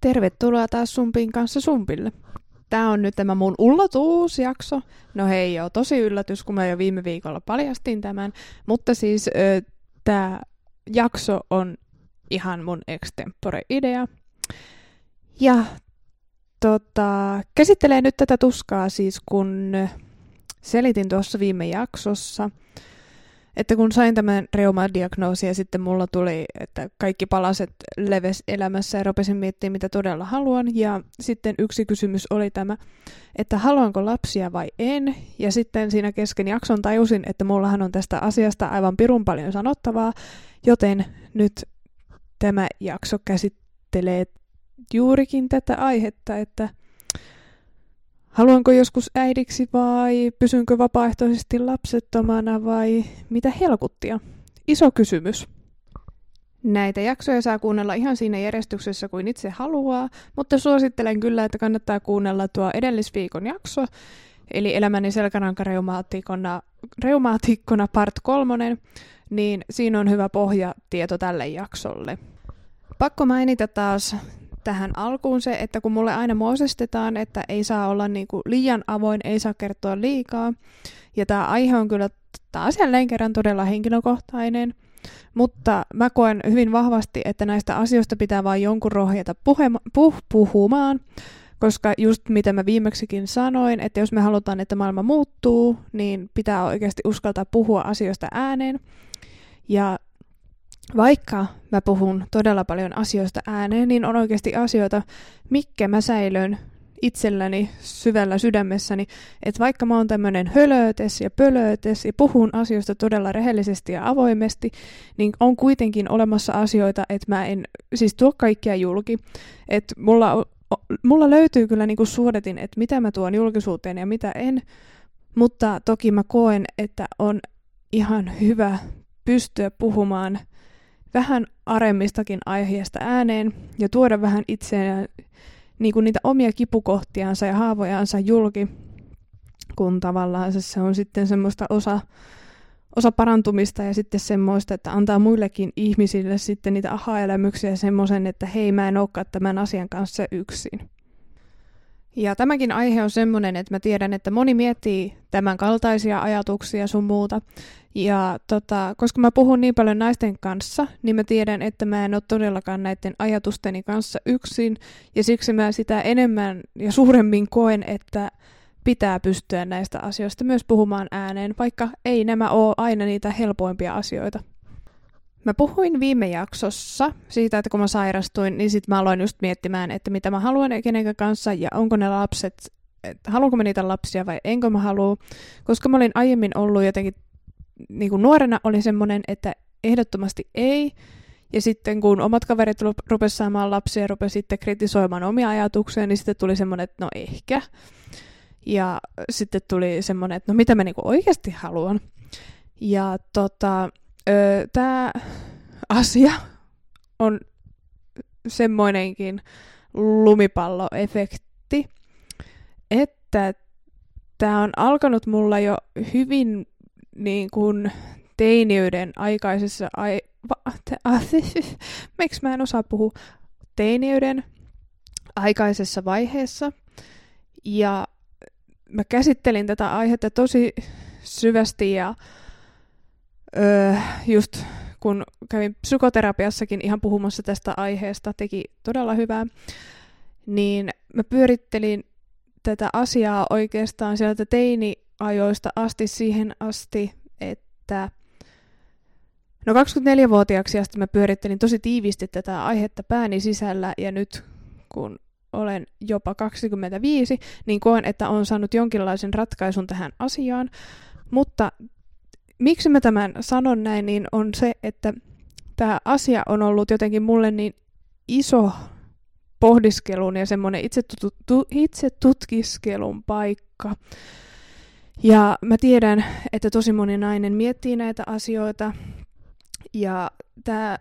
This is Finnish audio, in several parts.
Tervetuloa taas Sumpin kanssa Sumpille. Tämä on nyt tämä mun ullatuusjakso. No hei joo, tosi yllätys, kun mä jo viime viikolla paljastin tämän. Mutta siis tämä jakso on ihan mun extempore-idea. Ja tota, käsittelee nyt tätä tuskaa siis, kun selitin tuossa viime jaksossa – että kun sain tämän reumadiagnoosin ja sitten mulla tuli, että kaikki palaset leves elämässä ja rupesin miettimään, mitä todella haluan. Ja sitten yksi kysymys oli tämä, että haluanko lapsia vai en. Ja sitten siinä kesken jakson tajusin, että mullahan on tästä asiasta aivan pirun paljon sanottavaa, joten nyt tämä jakso käsittelee juurikin tätä aihetta, että Haluanko joskus äidiksi vai pysynkö vapaaehtoisesti lapsettomana vai mitä helkuttia? Iso kysymys. Näitä jaksoja saa kuunnella ihan siinä järjestyksessä kuin itse haluaa, mutta suosittelen kyllä, että kannattaa kuunnella tuo edellisviikon jakso, eli Elämäni selkärankareumaatikona reumaatikona part kolmonen, niin siinä on hyvä pohja tieto tälle jaksolle. Pakko mainita taas tähän alkuun se, että kun mulle aina muosestetaan, että ei saa olla niinku liian avoin, ei saa kertoa liikaa, ja tämä aihe on kyllä taas jälleen kerran todella henkilökohtainen, mutta mä koen hyvin vahvasti, että näistä asioista pitää vain jonkun rohjeta puh- puhumaan, koska just mitä mä viimeksikin sanoin, että jos me halutaan, että maailma muuttuu, niin pitää oikeasti uskaltaa puhua asioista ääneen. Ja vaikka mä puhun todella paljon asioista ääneen, niin on oikeasti asioita, mikä mä säilön itselläni syvällä sydämessäni, että vaikka mä oon tämmönen hölötes ja pölötes ja puhun asioista todella rehellisesti ja avoimesti, niin on kuitenkin olemassa asioita, että mä en siis tuo kaikkia julki. Että mulla, mulla löytyy kyllä niinku suodatin, että mitä mä tuon julkisuuteen ja mitä en, mutta toki mä koen, että on ihan hyvä pystyä puhumaan vähän aremmistakin aiheesta ääneen ja tuoda vähän itseään niin kuin niitä omia kipukohtiansa ja haavojansa julki, kun tavallaan se on sitten semmoista osa, osa parantumista ja sitten semmoista, että antaa muillekin ihmisille sitten niitä aha-elämyksiä semmoisen, että hei mä en olekaan tämän asian kanssa yksin. Ja tämäkin aihe on semmoinen, että mä tiedän, että moni miettii tämän kaltaisia ajatuksia sun muuta. Ja tota, koska mä puhun niin paljon naisten kanssa, niin mä tiedän, että mä en ole todellakaan näiden ajatusteni kanssa yksin. Ja siksi mä sitä enemmän ja suuremmin koen, että pitää pystyä näistä asioista myös puhumaan ääneen, vaikka ei nämä ole aina niitä helpoimpia asioita. Mä puhuin viime jaksossa siitä, että kun mä sairastuin, niin sitten mä aloin just miettimään, että mitä mä haluan ja kenen kanssa ja onko ne lapset, että haluanko mä niitä lapsia vai enkö mä halua. Koska mä olin aiemmin ollut jotenkin, niin kuin nuorena oli semmoinen, että ehdottomasti ei. Ja sitten kun omat kaverit rupesivat saamaan lapsia ja rupesivat kritisoimaan omia ajatuksia, niin sitten tuli semmoinen, että no ehkä. Ja sitten tuli semmoinen, että no mitä mä niinku oikeasti haluan. Ja tota, öö, tämä asia on semmoinenkin lumipalloefekti, että tämä on alkanut mulla jo hyvin niin kuin teiniyden aikaisessa ai... Va, te, ah, miksi mä en osaa puhua teiniyden aikaisessa vaiheessa. Ja mä käsittelin tätä aihetta tosi syvästi ja öö, just kun kävin psykoterapiassakin ihan puhumassa tästä aiheesta, teki todella hyvää, niin mä pyörittelin tätä asiaa oikeastaan sieltä teiniajoista asti siihen asti, että no 24-vuotiaaksi asti mä pyörittelin tosi tiivisti tätä aihetta pääni sisällä ja nyt kun olen jopa 25, niin koen, että olen saanut jonkinlaisen ratkaisun tähän asiaan, mutta miksi mä tämän sanon näin, niin on se, että tämä asia on ollut jotenkin mulle niin iso pohdiskelun ja semmoinen itse, tu- itse tutkiskelun paikka. Ja mä tiedän, että tosi moni nainen miettii näitä asioita. Ja tämä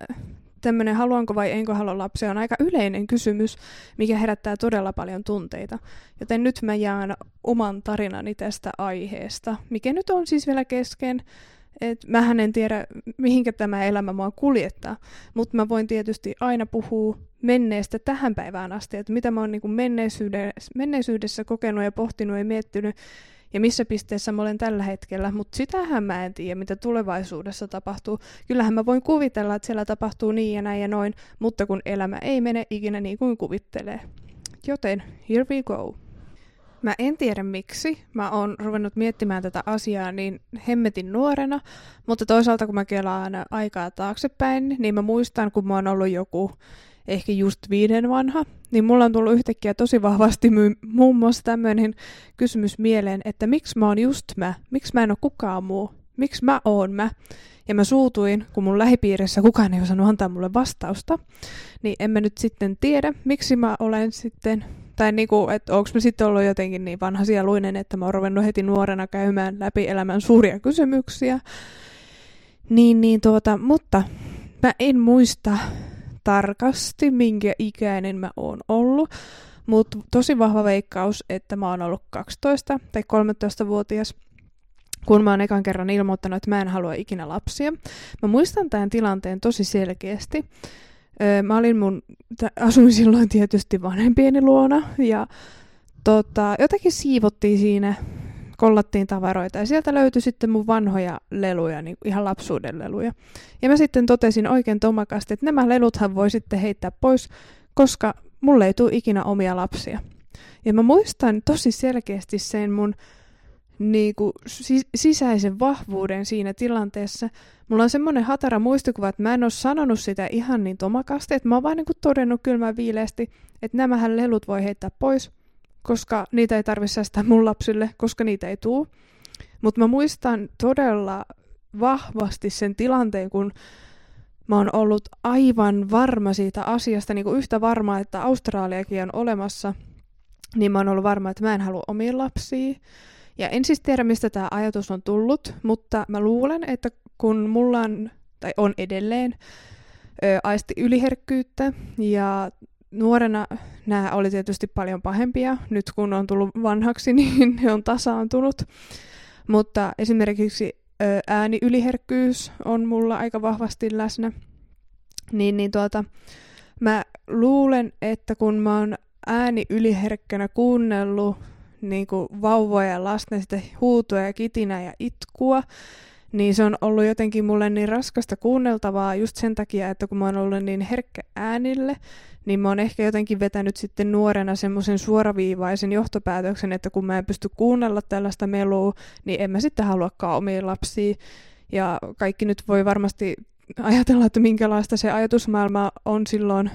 tämmöinen haluanko vai enkö halua lapsia on aika yleinen kysymys, mikä herättää todella paljon tunteita. Joten nyt mä jaan oman tarinani tästä aiheesta, mikä nyt on siis vielä kesken, Et mähän en tiedä, mihinkä tämä elämä mua kuljettaa, mutta mä voin tietysti aina puhua menneestä tähän päivään asti, että mitä mä oon niin menneisyydessä, menneisyydessä kokenut ja pohtinut ja miettinyt, ja missä pisteessä mä olen tällä hetkellä, mutta sitähän mä en tiedä, mitä tulevaisuudessa tapahtuu. Kyllähän mä voin kuvitella, että siellä tapahtuu niin ja näin ja noin, mutta kun elämä ei mene ikinä niin kuin kuvittelee. Joten here we go. Mä en tiedä miksi. Mä oon ruvennut miettimään tätä asiaa niin hemmetin nuorena, mutta toisaalta kun mä kelaan aikaa taaksepäin, niin mä muistan, kun mä oon ollut joku ehkä just viiden vanha, niin mulla on tullut yhtäkkiä tosi vahvasti my- muun muassa tämmöinen kysymys mieleen, että miksi mä oon just mä, miksi mä en ole kukaan muu, miksi mä oon mä. Ja mä suutuin, kun mun lähipiirissä kukaan ei osannut antaa mulle vastausta, niin en mä nyt sitten tiedä, miksi mä olen sitten tai niinku, että onko mä sitten ollut jotenkin niin vanha sieluinen, että mä oon ruvennut heti nuorena käymään läpi elämän suuria kysymyksiä. Niin, niin tuota, mutta mä en muista tarkasti, minkä ikäinen mä oon ollut, mutta tosi vahva veikkaus, että mä oon ollut 12 tai 13-vuotias, kun mä oon ekan kerran ilmoittanut, että mä en halua ikinä lapsia. Mä muistan tämän tilanteen tosi selkeästi. Mä olin mun, asuin silloin tietysti vanhempieni luona ja tota, jotenkin siivottiin siinä, kollattiin tavaroita ja sieltä löytyi sitten mun vanhoja leluja, niin ihan lapsuuden leluja. Ja mä sitten totesin oikein tomakasti, että nämä leluthan voi sitten heittää pois, koska mulle ei tule ikinä omia lapsia. Ja mä muistan tosi selkeästi sen mun niinku, sis- sisäisen vahvuuden siinä tilanteessa. Mulla on semmoinen hatara muistikuva, että mä en ole sanonut sitä ihan niin tomakasti, että mä oon vaan niinku todennut kylmän viileästi, että nämähän lelut voi heittää pois, koska niitä ei tarvitse säästää mun lapsille, koska niitä ei tuu. Mutta mä muistan todella vahvasti sen tilanteen, kun mä oon ollut aivan varma siitä asiasta, niin kuin yhtä varma, että Australiakin on olemassa, niin mä oon ollut varma, että mä en halua omia lapsia. Ja en siis tiedä, mistä tämä ajatus on tullut, mutta mä luulen, että kun mulla on, tai on edelleen, ö, aisti yliherkkyyttä, ja nuorena nämä oli tietysti paljon pahempia. Nyt kun on tullut vanhaksi, niin ne on tasaantunut. Mutta esimerkiksi ääniyliherkkyys on mulla aika vahvasti läsnä. Niin, niin tuota, mä luulen, että kun mä oon ääni yliherkkänä kuunnellut niin kuin vauvoja ja lasten sitä huutoa ja kitinää ja itkua, niin se on ollut jotenkin mulle niin raskasta kuunneltavaa just sen takia, että kun mä oon ollut niin herkkä äänille, niin mä oon ehkä jotenkin vetänyt sitten nuorena semmoisen suoraviivaisen johtopäätöksen, että kun mä en pysty kuunnella tällaista melua, niin en mä sitten haluakaan omia lapsia. Ja kaikki nyt voi varmasti ajatella, että minkälaista se ajatusmaailma on silloin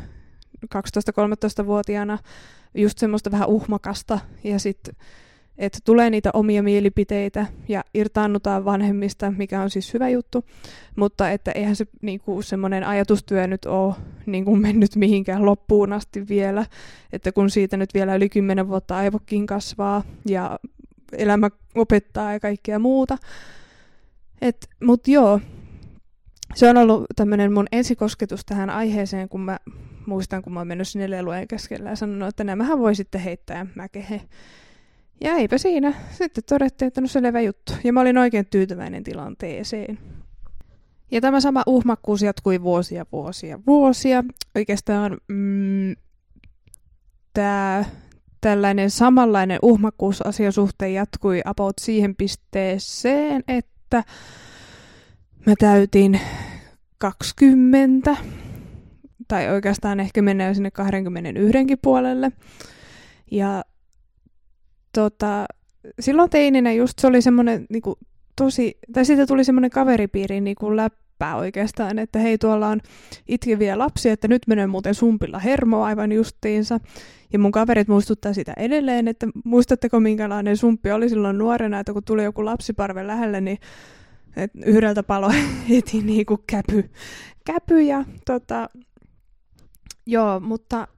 12-13-vuotiaana, just semmoista vähän uhmakasta, ja sitten että tulee niitä omia mielipiteitä ja irtaannutaan vanhemmista, mikä on siis hyvä juttu, mutta että eihän se niinku, semmoinen ajatustyö nyt ole niinku, mennyt mihinkään loppuun asti vielä, että kun siitä nyt vielä yli kymmenen vuotta aivokin kasvaa ja elämä opettaa ja kaikkea muuta. Mutta joo, se on ollut tämmöinen mun ensikosketus tähän aiheeseen, kun mä muistan, kun mä oon mennyt sinne lelujen keskellä ja sanonut, että nämähän voi sitten heittää mäkehe. Ja eipä siinä. Sitten todettiin, että no selvä juttu. Ja mä olin oikein tyytyväinen tilanteeseen. Ja tämä sama uhmakkuus jatkui vuosia, vuosia, vuosia. Oikeastaan mm, tämä tällainen samanlainen uhmakkuus asiasuhteen jatkui about siihen pisteeseen, että mä täytin 20, tai oikeastaan ehkä mennään sinne 21 puolelle. Ja tota, silloin teininä just se oli semmoinen niinku, tosi, tai siitä tuli semmoinen kaveripiiri niinku läppää oikeastaan, että hei tuolla on itkeviä lapsia, että nyt menee muuten sumpilla hermo aivan justiinsa. Ja mun kaverit muistuttaa sitä edelleen, että muistatteko minkälainen sumppi oli silloin nuorena, että kun tuli joku lapsiparve lähelle, niin et yhdeltä palo heti niinku käpy, käpy ja tota, joo, mutta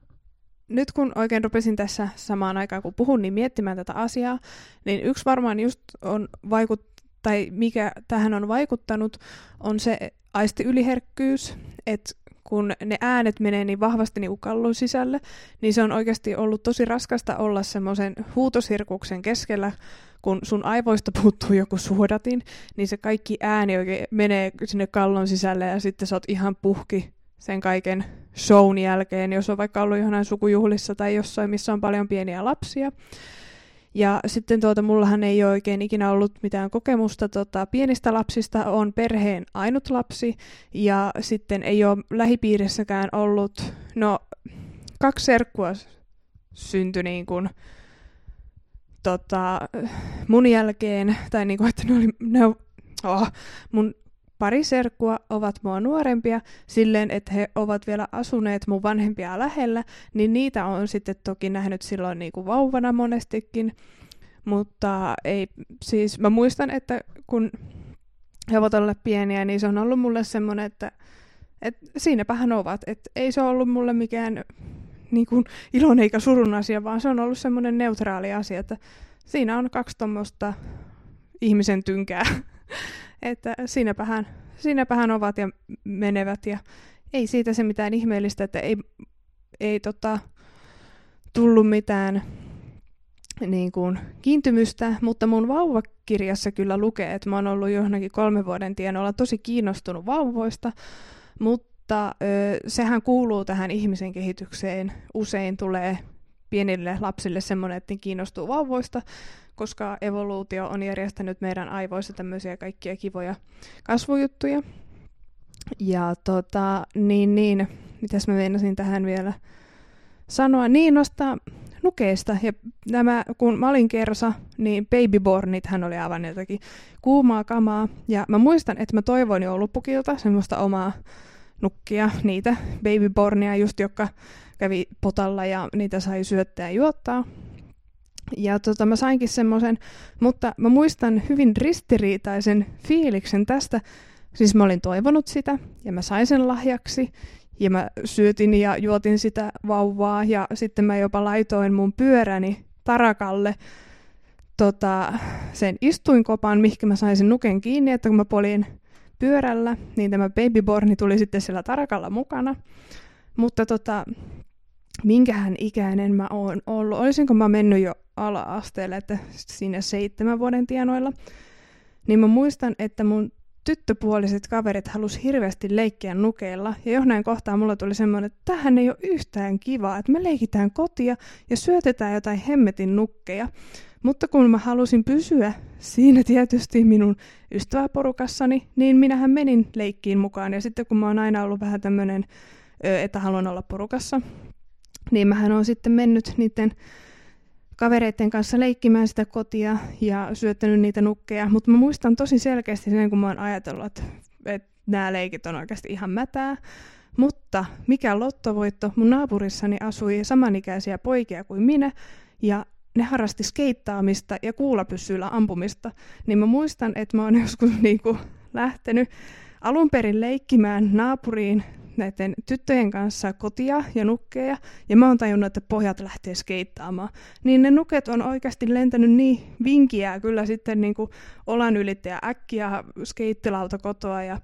nyt kun oikein rupesin tässä samaan aikaan, kun puhun, niin miettimään tätä asiaa, niin yksi varmaan just on vaikut, tai mikä tähän on vaikuttanut, on se aistiyliherkkyys, että kun ne äänet menee niin vahvasti niin kallon sisälle, niin se on oikeasti ollut tosi raskasta olla semmoisen huutosirkuksen keskellä, kun sun aivoista puuttuu joku suodatin, niin se kaikki ääni oikein menee sinne kallon sisälle ja sitten sä oot ihan puhki sen kaiken shown jälkeen, jos on vaikka ollut johain sukujuhlissa tai jossain, missä on paljon pieniä lapsia. Ja sitten tuota, mullahan ei ole oikein ikinä ollut mitään kokemusta tota, pienistä lapsista, on perheen ainut lapsi ja sitten ei ole lähipiirissäkään ollut, no kaksi serkkua syntyi niin kuin, tota, mun jälkeen, tai niin kuin, että ne oli, ne, oh, mun pari serkkua ovat mua nuorempia silleen, että he ovat vielä asuneet mun vanhempia lähellä, niin niitä on sitten toki nähnyt silloin niin kuin vauvana monestikin. Mutta ei, siis mä muistan, että kun he ovat olleet pieniä, niin se on ollut mulle semmoinen, että, että siinäpähän ovat. Että ei se ollut mulle mikään niin kuin ilon eikä surun asia, vaan se on ollut semmoinen neutraali asia, että siinä on kaksi tuommoista ihmisen tynkää että siinäpähän, siinäpähän ovat ja menevät ja ei siitä se mitään ihmeellistä, että ei, ei tota, tullut mitään niin kuin, kiintymystä, mutta mun vauvakirjassa kyllä lukee, että mä oon ollut johonkin kolme vuoden tienoilla tosi kiinnostunut vauvoista, mutta ö, sehän kuuluu tähän ihmisen kehitykseen. Usein tulee pienille lapsille semmoinen, että ne kiinnostuu vauvoista, koska evoluutio on järjestänyt meidän aivoissa tämmöisiä kaikkia kivoja kasvujuttuja. Ja tota, niin, niin, mitäs mä meinasin tähän vielä sanoa, niin noista nukeista. Ja nämä, kun mä olin kersa, niin babybornit hän oli aivan jotakin kuumaa kamaa. Ja mä muistan, että mä toivoin joulupukilta semmoista omaa nukkia, niitä babybornia just, jotka kävi potalla ja niitä sai syöttää ja juottaa. Ja tota, mä sainkin semmoisen, mutta mä muistan hyvin ristiriitaisen fiiliksen tästä. Siis mä olin toivonut sitä ja mä sain sen lahjaksi ja mä syötin ja juotin sitä vauvaa ja sitten mä jopa laitoin mun pyöräni tarakalle tota, sen istuinkopan, mihinkä mä sain sen nuken kiinni, että kun mä polin pyörällä, niin tämä babyborni tuli sitten siellä tarakalla mukana. Mutta tota, minkähän ikäinen mä oon ollut. Olisinko mä mennyt jo ala-asteelle, että siinä seitsemän vuoden tienoilla. Niin mä muistan, että mun tyttöpuoliset kaverit halus hirveästi leikkiä nukeilla. Ja johdin kohtaa mulla tuli semmoinen, että tähän ei ole yhtään kivaa, että me leikitään kotia ja syötetään jotain hemmetin nukkeja. Mutta kun mä halusin pysyä siinä tietysti minun ystäväporukassani, niin minähän menin leikkiin mukaan. Ja sitten kun mä oon aina ollut vähän tämmöinen, että haluan olla porukassa, niin mähän on sitten mennyt niiden kavereiden kanssa leikkimään sitä kotia ja syöttänyt niitä nukkeja, mutta mä muistan tosi selkeästi sen, kun mä oon ajatellut, että, että nämä leikit on oikeasti ihan mätää. Mutta mikä lottovoitto, mun naapurissani asui samanikäisiä poikia kuin minä, ja ne harrasti skeittaamista ja kuulapyssyillä ampumista, niin mä muistan, että mä oon joskus niinku lähtenyt alun perin leikkimään naapuriin näiden tyttöjen kanssa kotia ja nukkeja, ja mä oon tajunnut, että pojat lähtee skeittaamaan. Niin ne nuket on oikeasti lentänyt niin vinkiä kyllä sitten niin kuin olan ylittäjä äkkiä skeittilauta kotoa ja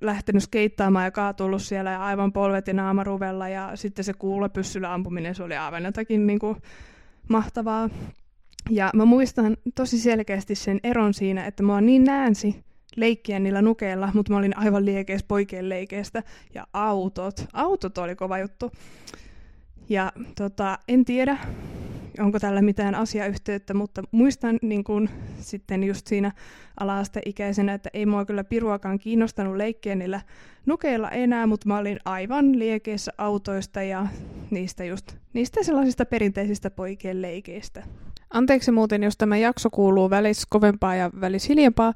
lähtenyt skeittaamaan ja kaatullut siellä ja aivan polvet ja naamaruvella ja sitten se kuulepyssyllä ampuminen, se oli aivan jotakin niin kuin mahtavaa. Ja mä muistan tosi selkeästi sen eron siinä, että mä oon niin näänsi leikkiä niillä nukeilla, mutta mä olin aivan liekeis poikien leikeistä. Ja autot. Autot oli kova juttu. Ja tota, en tiedä, onko tällä mitään asiayhteyttä, mutta muistan niin kun, sitten just siinä ala-asteikäisenä, että ei mua kyllä piruakaan kiinnostanut leikkiä niillä nukeilla enää, mutta mä olin aivan liekeissä autoista ja niistä just niistä sellaisista perinteisistä poikien leikeistä. Anteeksi muuten, jos tämä jakso kuuluu välis kovempaa ja välis hiljempaa.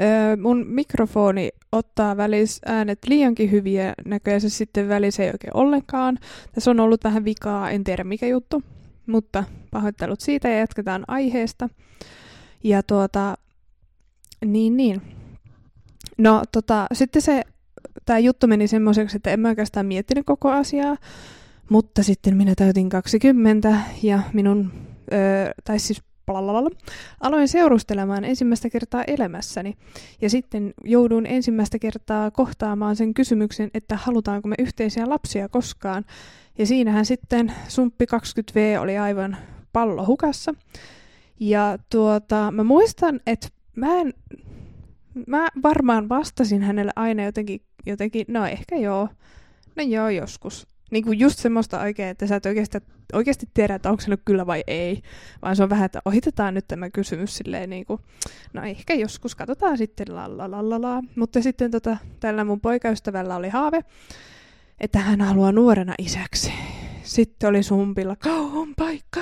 Öö, mun mikrofoni ottaa välis äänet liiankin hyviä, näköjään se sitten välis ei oikein ollenkaan. Tässä on ollut vähän vikaa, en tiedä mikä juttu, mutta pahoittelut siitä ja jatketaan aiheesta. Ja tuota, niin niin. No tota, sitten se, tämä juttu meni semmoiseksi, että en mä oikeastaan miettinyt koko asiaa, mutta sitten minä täytin 20 ja minun öö, tai siis Blablabla. Aloin seurustelemaan ensimmäistä kertaa elämässäni ja sitten joudun ensimmäistä kertaa kohtaamaan sen kysymyksen, että halutaanko me yhteisiä lapsia koskaan. Ja siinähän sitten Sumppi 20V oli aivan pallo hukassa. Ja tuota, mä muistan, että mä, en, mä varmaan vastasin hänelle aina jotenkin, jotenkin, no ehkä joo, no joo joskus niin kuin just semmoista oikein, että sä et oikeasti, oikeasti tiedä, että onko se nyt kyllä vai ei, vaan se on vähän, että ohitetaan nyt tämä kysymys silleen niin kuin, no ehkä joskus katsotaan sitten la. Mutta sitten tota, tällä mun poikaystävällä oli haave, että hän haluaa nuorena isäksi. Sitten oli sumpilla kauan paikka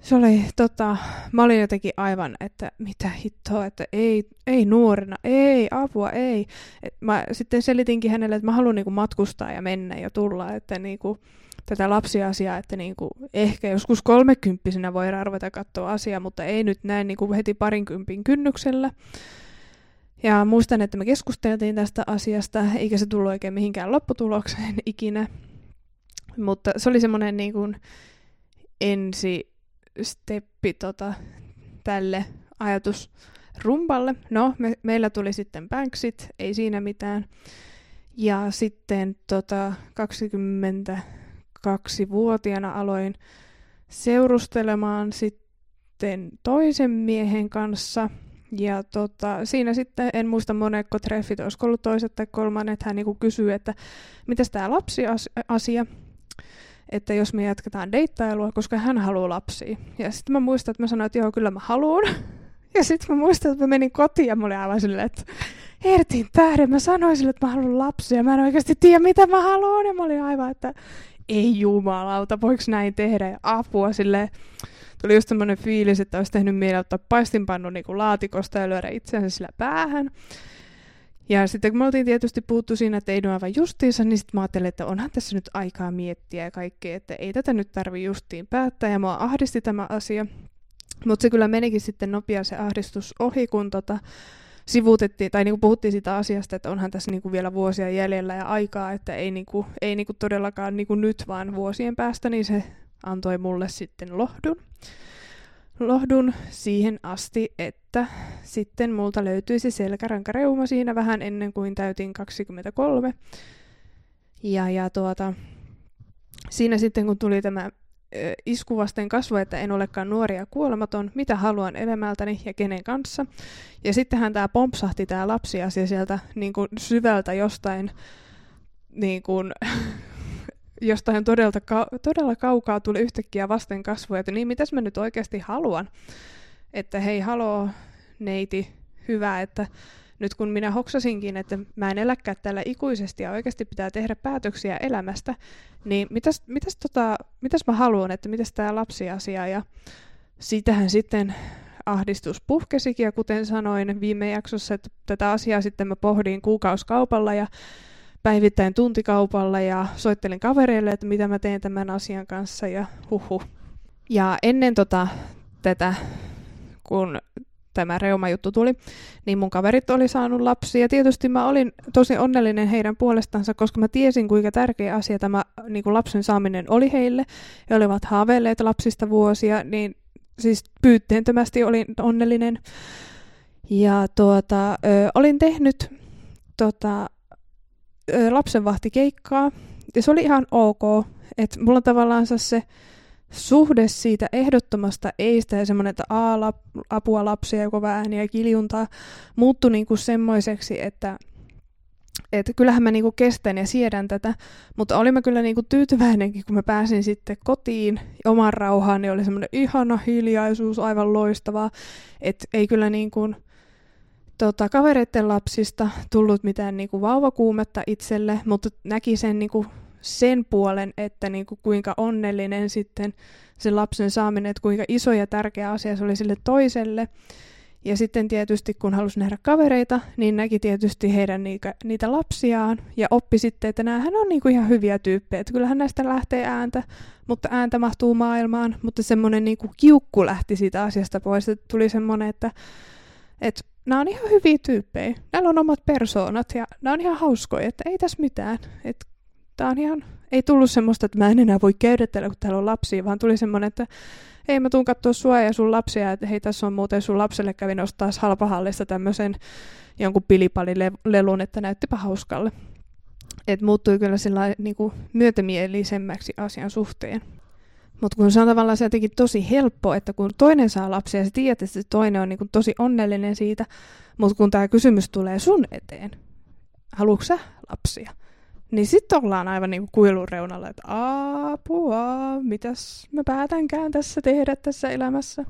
se oli, tota, mä olin jotenkin aivan, että mitä hittoa, että ei, ei nuorena, ei, apua, ei. Et mä sitten selitinkin hänelle, että mä haluan niinku matkustaa ja mennä ja tulla, että niinku, tätä lapsiasiaa, että niinku, ehkä joskus kolmekymppisenä voi ruveta katsoa asiaa, mutta ei nyt näin niinku heti parinkympin kynnyksellä. Ja muistan, että me keskusteltiin tästä asiasta, eikä se tullut oikein mihinkään lopputulokseen ikinä. Mutta se oli semmoinen niin ensi steppi tota, tälle ajatusrumpalle. No, me, meillä tuli sitten Banksit, ei siinä mitään. Ja sitten tota, 22-vuotiaana aloin seurustelemaan sitten toisen miehen kanssa. Ja tota, siinä sitten, en muista monekko treffit, olisiko ollut toiset tai kolmannet, hän niinku kysyy, että mitä tämä lapsiasia, että jos me jatketaan deittailua, koska hän haluaa lapsia. Ja sitten mä muistan, että mä sanoin, että joo, kyllä mä haluan. Ja sitten mä muistan, että mä menin kotiin ja mä olin aivan silleen, että Ertin tähden mä sanoin sille, että mä haluan lapsia. Mä en oikeasti tiedä, mitä mä haluan. Ja mä olin aivan, että ei jumalauta, voiko näin tehdä? Ja apua sille tuli just semmoinen fiilis, että olisi tehnyt mieli ottaa paistinpannu niin laatikosta ja lyödä itseänsä sillä päähän. Ja sitten kun me oltiin tietysti puhuttu siinä, että ei aivan justiinsa, niin sitten mä ajattelin, että onhan tässä nyt aikaa miettiä ja kaikkea, että ei tätä nyt tarvi justiin päättää, ja mua ahdisti tämä asia. Mutta se kyllä menikin sitten nopea se ahdistus ohi, kun tota, sivuutettiin, tai niinku puhuttiin siitä asiasta, että onhan tässä niinku vielä vuosia jäljellä ja aikaa, että ei, niinku, ei niinku todellakaan niinku nyt, vaan vuosien päästä, niin se antoi mulle sitten lohdun lohdun siihen asti, että sitten multa löytyisi selkärankareuma siinä vähän ennen kuin täytin 23. Ja, ja tuota, siinä sitten kun tuli tämä ö, isku vasten kasvu, että en olekaan nuori ja kuolematon, mitä haluan elämältäni ja kenen kanssa. Ja sittenhän tämä pompsahti tämä lapsiasia sieltä niin kuin syvältä jostain niin kuin, jostain todella, todella kaukaa tuli yhtäkkiä vasten kasvoja, että niin mitäs mä nyt oikeasti haluan. Että hei, haloo neiti, hyvä, että nyt kun minä hoksasinkin, että mä en eläkään täällä ikuisesti ja oikeasti pitää tehdä päätöksiä elämästä, niin mitäs, mitäs, tota, mitäs mä haluan, että mitäs tämä lapsiasia ja sitähän sitten ahdistus puhkesikin ja kuten sanoin viime jaksossa, että tätä asiaa sitten mä pohdin kuukauskaupalla ja päivittäin tuntikaupalla ja soittelin kavereille, että mitä mä teen tämän asian kanssa ja huhu. Ja ennen tota, tätä, kun tämä reumajuttu tuli, niin mun kaverit oli saanut lapsia. Tietysti mä olin tosi onnellinen heidän puolestansa, koska mä tiesin, kuinka tärkeä asia tämä niin kuin lapsen saaminen oli heille. He olivat haaveilleet lapsista vuosia, niin siis pyytteentömästi olin onnellinen. Ja tuota, ö, olin tehnyt tota, lapsenvahtikeikkaa, ja se oli ihan ok, että mulla tavallaan se suhde siitä ehdottomasta eistä ja semmoinen, että a, lap, apua lapsia ja kova ääni ja kiljuntaa, muuttui niinku semmoiseksi, että että kyllähän mä niinku kestän ja siedän tätä, mutta olin mä kyllä niinku tyytyväinenkin, kun mä pääsin sitten kotiin oman rauhaan, niin oli semmoinen ihana hiljaisuus, aivan loistavaa, että ei kyllä niinku, tota, kavereiden lapsista tullut mitään niinku vauvakuumetta itselle, mutta näki sen niinku sen puolen, että niinku kuinka onnellinen sitten sen lapsen saaminen, että kuinka iso ja tärkeä asia se oli sille toiselle. Ja sitten tietysti kun halusi nähdä kavereita, niin näki tietysti heidän niitä, niitä lapsiaan ja oppi sitten, että näähän on niinku ihan hyviä tyyppejä. Että kyllähän näistä lähtee ääntä, mutta ääntä mahtuu maailmaan, mutta semmoinen niinku kiukku lähti siitä asiasta pois. Että tuli semmoinen, että, että nämä on ihan hyviä tyyppejä. Näillä on omat persoonat ja nämä on ihan hauskoja, että ei tässä mitään. Että tämä on ihan, ei tullut semmoista, että mä en enää voi käydä täällä, kun täällä on lapsia, vaan tuli semmoinen, että ei mä tuun katsoa sua ja sun lapsia, että hei tässä on muuten sun lapselle kävin ostaa halpahallista tämmöisen jonkun pilipalilelun, että näyttipä hauskalle. Että muuttui kyllä sillä niin myötämielisemmäksi asian suhteen. Mutta kun se on tavallaan se jotenkin tosi helppo, että kun toinen saa lapsia sä tiedät, että se toinen on niin kuin tosi onnellinen siitä, mutta kun tämä kysymys tulee sun eteen, haluatko sä lapsia? Niin sitten ollaan aivan niin kuin kuilun reunalla, että apua, mitäs mä päätänkään tässä tehdä tässä elämässä.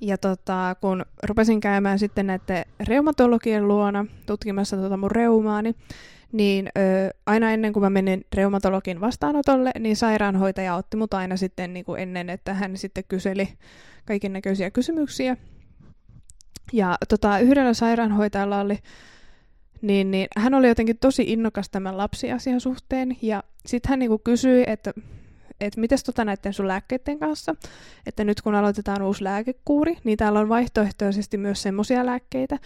Ja tota, kun rupesin käymään sitten näiden reumatologien luona tutkimassa tota mun reumaani, niin ö, aina ennen kuin mä menin reumatologin vastaanotolle, niin sairaanhoitaja otti mut aina sitten niin kuin ennen, että hän sitten kyseli kaiken näköisiä kysymyksiä. Ja tota, yhdellä sairaanhoitajalla oli, niin, niin hän oli jotenkin tosi innokas tämän lapsiasian suhteen, ja sitten hän niin kuin kysyi, että että miten tota näiden sun lääkkeiden kanssa, että nyt kun aloitetaan uusi lääkekuuri, niin täällä on vaihtoehtoisesti myös semmoisia lääkkeitä,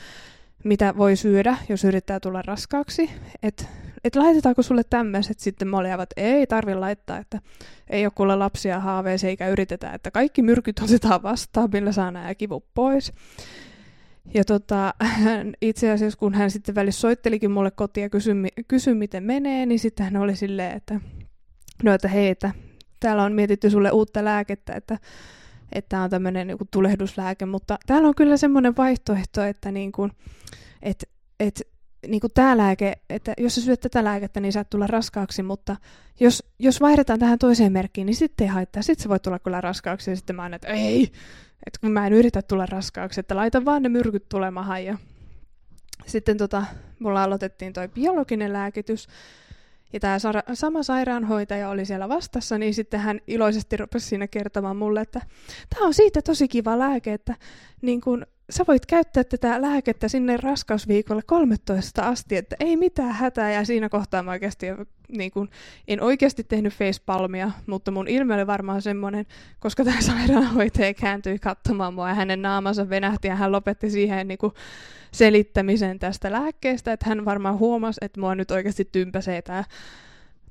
mitä voi syödä, jos yrittää tulla raskaaksi. Että et laitetaanko sulle tämmöiset sitten mä että ei tarvi laittaa, että ei ole kuule lapsia haaveeseen eikä yritetä, että kaikki myrkyt otetaan vastaan, millä saa nämä kivut pois. Ja tota, itse asiassa kun hän sitten välissä soittelikin mulle kotiin ja kysyi, kysyi miten menee, niin sitten hän oli silleen, että no että hei, että täällä on mietitty sulle uutta lääkettä, että että on tämmöinen niin tulehduslääke, mutta täällä on kyllä semmoinen vaihtoehto, että niin kuin, et, et, niin kuin tämä lääke, että jos sä syöt tätä lääkettä, niin saat tulla raskaaksi, mutta jos, jos vaihdetaan tähän toiseen merkkiin, niin sitten ei haittaa, sitten sä voit tulla kyllä raskaaksi, ja sitten mä aina, että ei, että kun mä en yritä tulla raskaaksi, että laitan vaan ne myrkyt tulemahan, ja sitten tota, mulla aloitettiin toi biologinen lääkitys, ja tämä sama sairaanhoitaja oli siellä vastassa, niin sitten hän iloisesti rupesi siinä kertomaan mulle, että tämä on siitä tosi kiva lääke, että niin kun, sä voit käyttää tätä lääkettä sinne raskausviikolle 13 asti, että ei mitään hätää. Ja siinä kohtaa mä oikeasti niin kun, en oikeasti tehnyt facepalmia, mutta mun ilme oli varmaan semmoinen, koska tämä sairaanhoitaja kääntyi katsomaan mua ja hänen naamansa venähti ja hän lopetti siihen niin kun, selittämisen tästä lääkkeestä, että hän varmaan huomasi, että mua nyt oikeasti tympäsee tämä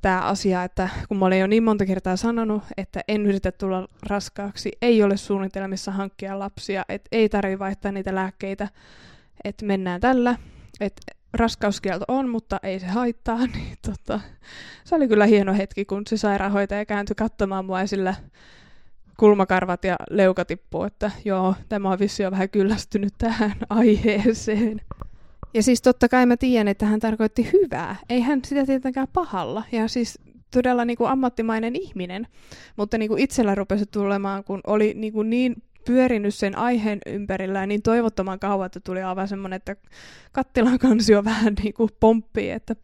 tämä asia, että kun mä olen jo niin monta kertaa sanonut, että en yritä tulla raskaaksi, ei ole suunnitelmissa hankkia lapsia, että ei tarvitse vaihtaa niitä lääkkeitä, että mennään tällä, että raskauskielto on, mutta ei se haittaa, niin tota, se oli kyllä hieno hetki, kun se sairaanhoitaja kääntyi katsomaan mua sillä kulmakarvat ja leuka tippuu, että joo, tämä on vissi jo vähän kyllästynyt tähän aiheeseen. Ja siis totta kai mä tiedän, että hän tarkoitti hyvää. Ei hän sitä tietenkään pahalla. Ja siis todella niin kuin ammattimainen ihminen. Mutta niin kuin itsellä rupesi tulemaan, kun oli niin, kuin niin pyörinyt sen aiheen ympärillä niin toivottoman kauan, että tuli aivan semmoinen, että kattilan kansio vähän niin kuin pomppii, että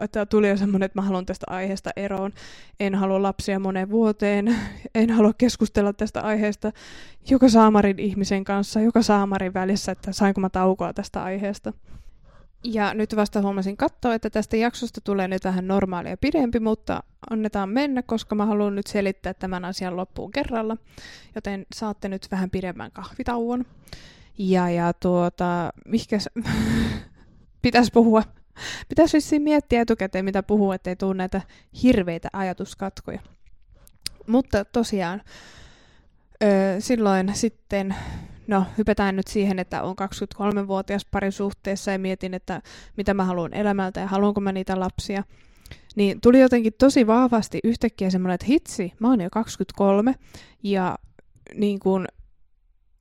että tuli jo semmoinen, että mä haluan tästä aiheesta eroon. En halua lapsia moneen vuoteen. En halua keskustella tästä aiheesta joka saamarin ihmisen kanssa, joka saamarin välissä, että sainko mä taukoa tästä aiheesta. Ja nyt vasta huomasin katsoa, että tästä jaksosta tulee nyt vähän normaalia pidempi, mutta annetaan mennä, koska mä haluan nyt selittää tämän asian loppuun kerralla. Joten saatte nyt vähän pidemmän kahvitauon. Ja, ja tuota, mihkäs pitäisi puhua Pitäisi vissiin miettiä etukäteen, mitä puhuu, ettei tule näitä hirveitä ajatuskatkoja. Mutta tosiaan, silloin sitten, no hypätään nyt siihen, että on 23-vuotias parisuhteessa ja mietin, että mitä mä haluan elämältä ja haluanko mä niitä lapsia. Niin tuli jotenkin tosi vahvasti yhtäkkiä semmoinen, että hitsi, mä oon jo 23 ja niin kuin,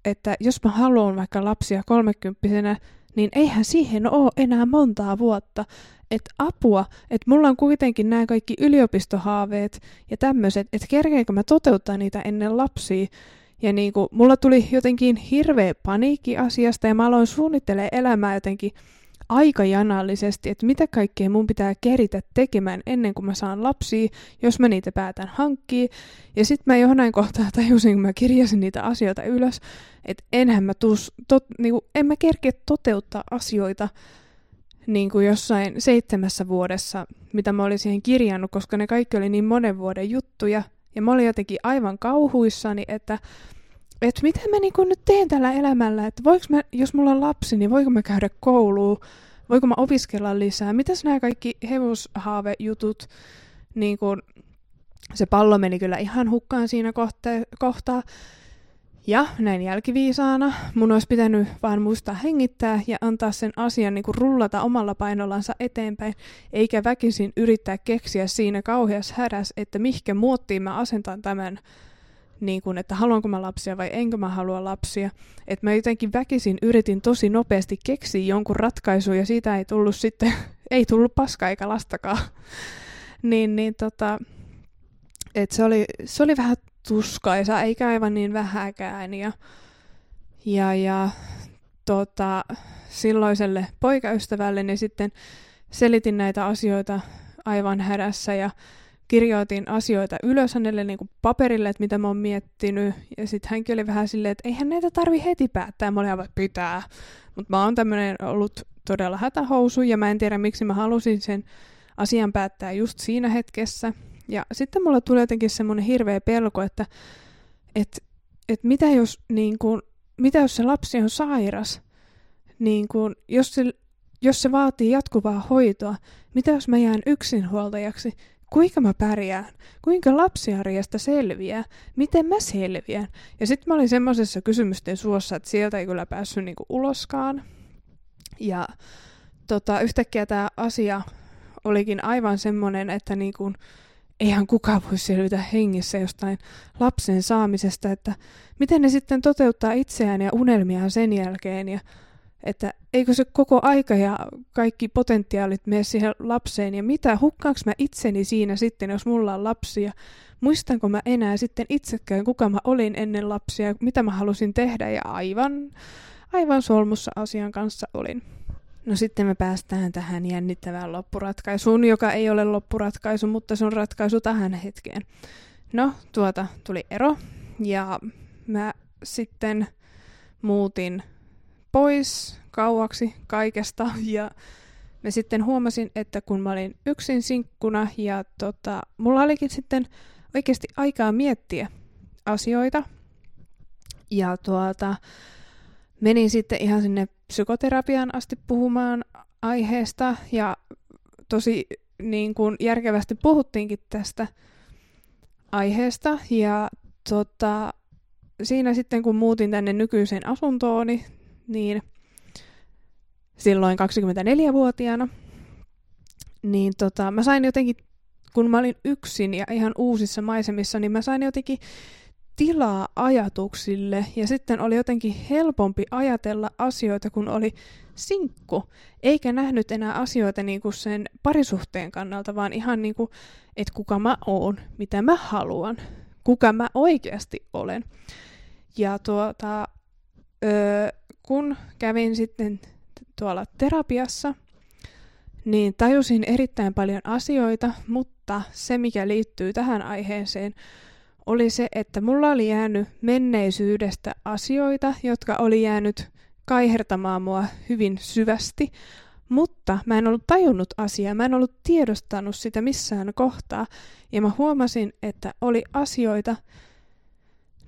että jos mä haluan vaikka lapsia kolmekymppisenä, niin eihän siihen ole enää montaa vuotta. Että apua, että mulla on kuitenkin nämä kaikki yliopistohaaveet ja tämmöiset, että kerkeenkö mä toteuttaa niitä ennen lapsia. Ja niin kuin, mulla tuli jotenkin hirveä paniikki asiasta ja mä aloin suunnittelemaan elämää jotenkin aikajanallisesti, että mitä kaikkea mun pitää keritä tekemään ennen kuin mä saan lapsia, jos mä niitä päätän hankkia. Ja sitten mä jonain kohtaa tajusin, kun mä kirjasin niitä asioita ylös, että enhän mä tuus, tot, niinku, en mä kerkeä toteuttaa asioita niin kuin jossain seitsemässä vuodessa, mitä mä olin siihen kirjannut, koska ne kaikki oli niin monen vuoden juttuja. Ja mä olin jotenkin aivan kauhuissani, että että mitä mä niin nyt teen tällä elämällä, että voiko mä, jos mulla on lapsi, niin voiko mä käydä kouluun, voiko mä opiskella lisää, mitäs nämä kaikki hevoshaavejutut, niin kun, se pallo meni kyllä ihan hukkaan siinä kohtaa. Ja näin jälkiviisaana mun olisi pitänyt vaan muistaa hengittää ja antaa sen asian niin rullata omalla painollansa eteenpäin, eikä väkisin yrittää keksiä siinä kauheassa hädässä, että mihkä muottiin mä asentan tämän, niin kuin, että haluanko mä lapsia vai enkö mä halua lapsia. Että mä jotenkin väkisin yritin tosi nopeasti keksiä jonkun ratkaisun ja siitä ei tullut sitten, ei tullut paska eikä lastakaan. niin, niin tota, et se, oli, se oli vähän tuskaisa, eikä aivan niin vähäkään. Ja, ja, ja tota, silloiselle poikaystävälle niin sitten selitin näitä asioita aivan hädässä ja kirjoitin asioita ylös hänelle niin kuin paperille, että mitä mä oon miettinyt. Ja sitten hänkin oli vähän silleen, että eihän näitä tarvi heti päättää. Mä olin aivan, pitää. Mutta mä oon tämmöinen ollut todella hätähousu ja mä en tiedä miksi mä halusin sen asian päättää just siinä hetkessä. Ja sitten mulla tuli jotenkin semmoinen hirveä pelko, että et, et mitä, jos, niin kun, mitä jos se lapsi on sairas, niin kun, jos, se, jos se vaatii jatkuvaa hoitoa, mitä jos mä jään yksinhuoltajaksi, kuinka mä pärjään, kuinka lapsiarjesta selviää, miten mä selviän. Ja sitten mä olin semmoisessa kysymysten suossa, että sieltä ei kyllä päässyt niinku uloskaan. Ja tota, yhtäkkiä tämä asia olikin aivan semmoinen, että niinku, eihän kukaan voi selvitä hengissä jostain lapsen saamisesta, että miten ne sitten toteuttaa itseään ja unelmiaan sen jälkeen ja että eikö se koko aika ja kaikki potentiaalit mene siihen lapseen ja mitä, hukkaanko mä itseni siinä sitten, jos mulla on lapsia, muistanko mä enää sitten itsekään, kuka mä olin ennen lapsia, mitä mä halusin tehdä ja aivan, aivan solmussa asian kanssa olin. No sitten me päästään tähän jännittävään loppuratkaisuun, joka ei ole loppuratkaisu, mutta se on ratkaisu tähän hetkeen. No, tuota tuli ero. Ja mä sitten muutin pois kauaksi kaikesta. Ja mä sitten huomasin, että kun mä olin yksin sinkkuna ja tota, mulla olikin sitten oikeasti aikaa miettiä asioita. Ja tuota, menin sitten ihan sinne psykoterapiaan asti puhumaan aiheesta ja tosi niin kuin järkevästi puhuttiinkin tästä aiheesta. Ja tota, siinä sitten kun muutin tänne nykyiseen asuntooni, niin silloin 24-vuotiaana, niin tota, mä sain jotenkin, kun mä olin yksin ja ihan uusissa maisemissa, niin mä sain jotenkin tilaa ajatuksille ja sitten oli jotenkin helpompi ajatella asioita, kun oli sinkku, eikä nähnyt enää asioita niin kuin sen parisuhteen kannalta, vaan ihan niin kuin, että kuka mä oon, mitä mä haluan, kuka mä oikeasti olen. Ja tuota, öö, kun kävin sitten tuolla terapiassa, niin tajusin erittäin paljon asioita, mutta se, mikä liittyy tähän aiheeseen, oli se, että mulla oli jäänyt menneisyydestä asioita, jotka oli jäänyt kaihertamaan mua hyvin syvästi, mutta mä en ollut tajunnut asiaa, mä en ollut tiedostanut sitä missään kohtaa, ja mä huomasin, että oli asioita,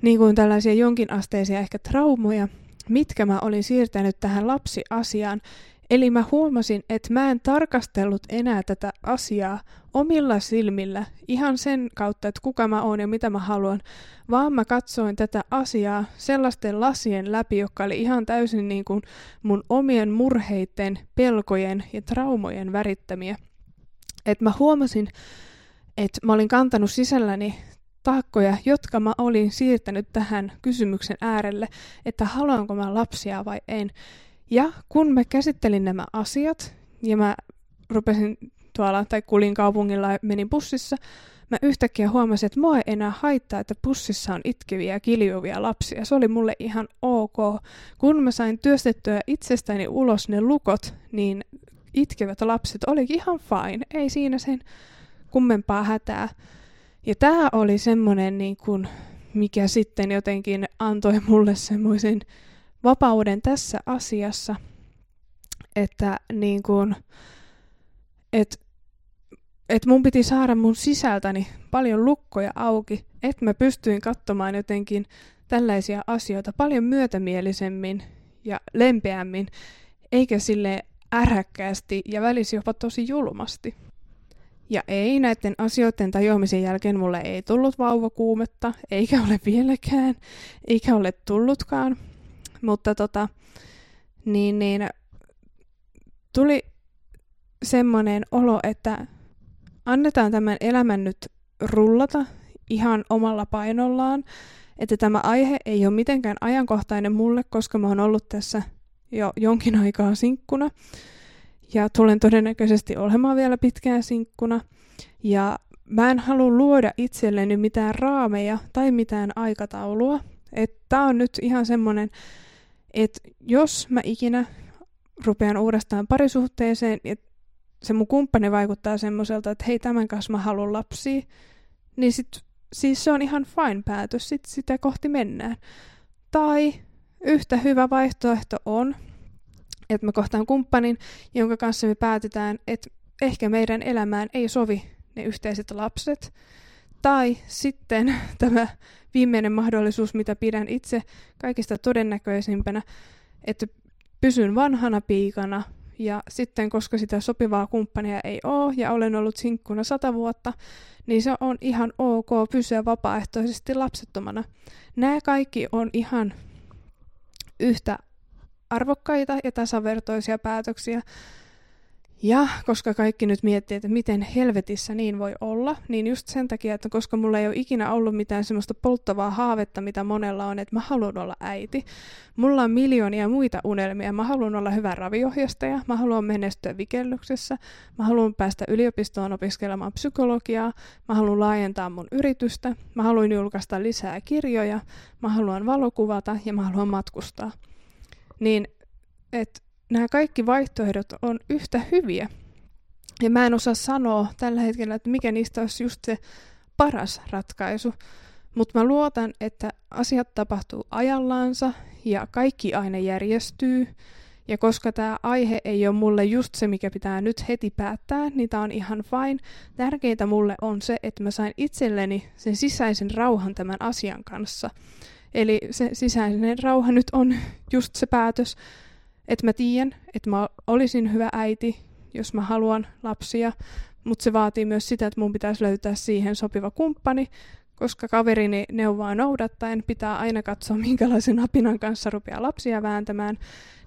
niin kuin tällaisia jonkinasteisia ehkä traumoja, mitkä mä olin siirtänyt tähän lapsiasiaan, Eli mä huomasin, että mä en tarkastellut enää tätä asiaa omilla silmillä ihan sen kautta, että kuka mä oon ja mitä mä haluan, vaan mä katsoin tätä asiaa sellaisten lasien läpi, jotka oli ihan täysin niin kuin mun omien murheiden, pelkojen ja traumojen värittämiä. Että mä huomasin, että mä olin kantanut sisälläni taakkoja, jotka mä olin siirtänyt tähän kysymyksen äärelle, että haluanko mä lapsia vai en. Ja kun mä käsittelin nämä asiat, ja mä rupesin tuolla, tai kulin kaupungilla ja menin bussissa, mä yhtäkkiä huomasin, että mua ei enää haittaa, että bussissa on itkeviä ja kiljuvia lapsia. Se oli mulle ihan ok. Kun mä sain työstettyä itsestäni ulos ne lukot, niin itkevät lapset olikin ihan fine. Ei siinä sen kummempaa hätää. Ja tämä oli semmoinen, niin kun, mikä sitten jotenkin antoi mulle semmoisen vapauden tässä asiassa, että niin kuin, et, et mun piti saada mun sisältäni paljon lukkoja auki, että mä pystyin katsomaan jotenkin tällaisia asioita paljon myötämielisemmin ja lempeämmin, eikä sille ärhäkkäästi ja välissä jopa tosi julmasti. Ja ei näiden asioiden tajuamisen jälkeen mulle ei tullut vauvakuumetta, eikä ole vieläkään, eikä ole tullutkaan. Mutta tota, niin, niin tuli semmoinen olo, että annetaan tämän elämän nyt rullata ihan omalla painollaan, että tämä aihe ei ole mitenkään ajankohtainen mulle, koska mä oon ollut tässä jo jonkin aikaa sinkkuna ja tulen todennäköisesti olemaan vielä pitkään sinkkuna. Ja mä en halua luoda itselleni mitään raameja tai mitään aikataulua. Että on nyt ihan semmoinen, että jos mä ikinä rupean uudestaan parisuhteeseen, että se mun kumppani vaikuttaa semmoiselta, että hei tämän kanssa mä haluan lapsia, niin sit, siis se on ihan fine päätös, sit sitä kohti mennään. Tai yhtä hyvä vaihtoehto on, että me kohtaan kumppanin, jonka kanssa me päätetään, että ehkä meidän elämään ei sovi ne yhteiset lapset. Tai sitten tämä viimeinen mahdollisuus, mitä pidän itse kaikista todennäköisimpänä, että pysyn vanhana piikana ja sitten koska sitä sopivaa kumppania ei ole ja olen ollut sinkkuna sata vuotta, niin se on ihan ok pysyä vapaaehtoisesti lapsettomana. Nämä kaikki on ihan yhtä arvokkaita ja tasavertoisia päätöksiä. Ja koska kaikki nyt miettii, että miten helvetissä niin voi olla, niin just sen takia, että koska mulla ei ole ikinä ollut mitään semmoista polttavaa haavetta, mitä monella on, että mä haluan olla äiti. Mulla on miljoonia muita unelmia. Mä haluan olla hyvä raviohjastaja, mä haluan menestyä vikellyksessä, mä haluan päästä yliopistoon opiskelemaan psykologiaa, mä haluan laajentaa mun yritystä, mä haluan julkaista lisää kirjoja, mä haluan valokuvata ja mä haluan matkustaa. Niin että nämä kaikki vaihtoehdot on yhtä hyviä. Ja mä en osaa sanoa tällä hetkellä, että mikä niistä olisi just se paras ratkaisu. Mutta mä luotan, että asiat tapahtuu ajallaansa ja kaikki aina järjestyy. Ja koska tämä aihe ei ole mulle just se, mikä pitää nyt heti päättää, niin tämä on ihan fine. Tärkeintä mulle on se, että mä sain itselleni sen sisäisen rauhan tämän asian kanssa. Eli se sisäinen rauha nyt on just se päätös, että mä tiedän, että mä olisin hyvä äiti, jos mä haluan lapsia, mutta se vaatii myös sitä, että mun pitäisi löytää siihen sopiva kumppani, koska kaverini neuvoa noudattaen pitää aina katsoa, minkälaisen apinan kanssa rupeaa lapsia vääntämään,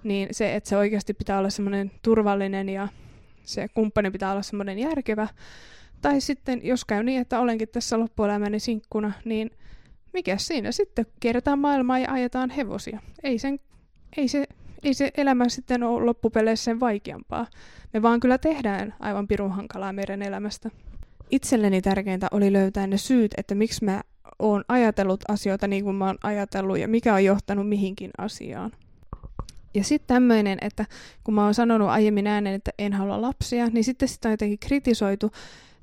niin se, että se oikeasti pitää olla semmoinen turvallinen ja se kumppani pitää olla semmoinen järkevä. Tai sitten, jos käy niin, että olenkin tässä loppuelämäni sinkkuna, niin – mikä siinä sitten? Kierretään maailmaa ja ajetaan hevosia. Ei, sen, ei, se, ei se elämä sitten ole loppupeleissä sen vaikeampaa. Me vaan kyllä tehdään aivan pirun hankalaa meidän elämästä. Itselleni tärkeintä oli löytää ne syyt, että miksi mä oon ajatellut asioita niin kuin mä oon ajatellut ja mikä on johtanut mihinkin asiaan. Ja sitten tämmöinen, että kun mä oon sanonut aiemmin äänen, että en halua lapsia, niin sitten sitä on jotenkin kritisoitu,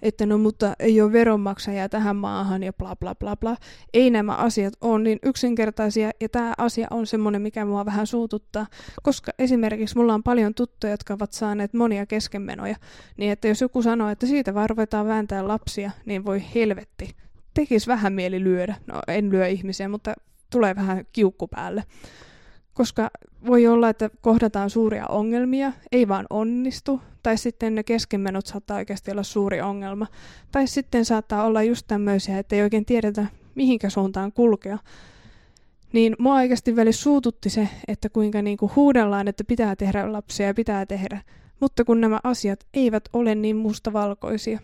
että no mutta ei ole veronmaksajia tähän maahan ja bla bla bla bla. Ei nämä asiat ole niin yksinkertaisia ja tämä asia on semmoinen, mikä mua vähän suututtaa, koska esimerkiksi mulla on paljon tuttuja, jotka ovat saaneet monia keskenmenoja, niin että jos joku sanoo, että siitä vaan ruvetaan vääntää lapsia, niin voi helvetti. Tekis vähän mieli lyödä. No en lyö ihmisiä, mutta tulee vähän kiukku päälle koska voi olla, että kohdataan suuria ongelmia, ei vaan onnistu, tai sitten ne keskenmenot saattaa oikeasti olla suuri ongelma, tai sitten saattaa olla just tämmöisiä, että ei oikein tiedetä, mihinkä suuntaan kulkea. Niin mua oikeasti väli suututti se, että kuinka niinku huudellaan, että pitää tehdä lapsia ja pitää tehdä, mutta kun nämä asiat eivät ole niin mustavalkoisia.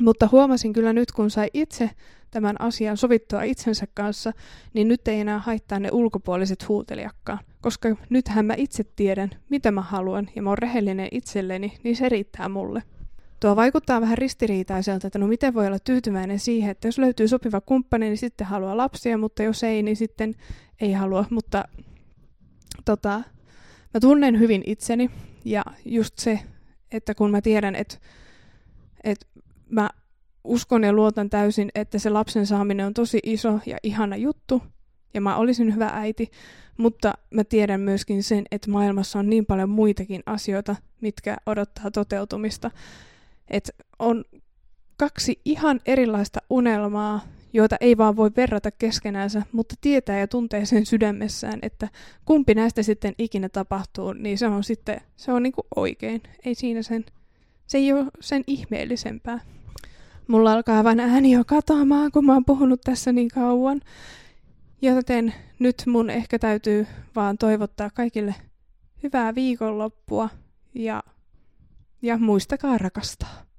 Mutta huomasin kyllä nyt, kun sai itse tämän asian sovittua itsensä kanssa, niin nyt ei enää haittaa ne ulkopuoliset huutelijakkaan. Koska nythän mä itse tiedän, mitä mä haluan, ja mä oon rehellinen itselleni, niin se riittää mulle. Tuo vaikuttaa vähän ristiriitaiselta, että no miten voi olla tyytyväinen siihen, että jos löytyy sopiva kumppani, niin sitten haluaa lapsia, mutta jos ei, niin sitten ei halua. Mutta tota, mä tunnen hyvin itseni, ja just se, että kun mä tiedän, että, että mä uskon ja luotan täysin, että se lapsen saaminen on tosi iso ja ihana juttu, ja mä olisin hyvä äiti, mutta mä tiedän myöskin sen, että maailmassa on niin paljon muitakin asioita, mitkä odottaa toteutumista. Että on kaksi ihan erilaista unelmaa, joita ei vaan voi verrata keskenäänsä, mutta tietää ja tuntee sen sydämessään, että kumpi näistä sitten ikinä tapahtuu, niin se on sitten, se on niinku oikein. Ei siinä sen, Se ei ole sen ihmeellisempää. Mulla alkaa vain ääni jo katoamaan, kun mä oon puhunut tässä niin kauan. Joten nyt mun ehkä täytyy vaan toivottaa kaikille hyvää viikonloppua ja, ja muistakaa rakastaa.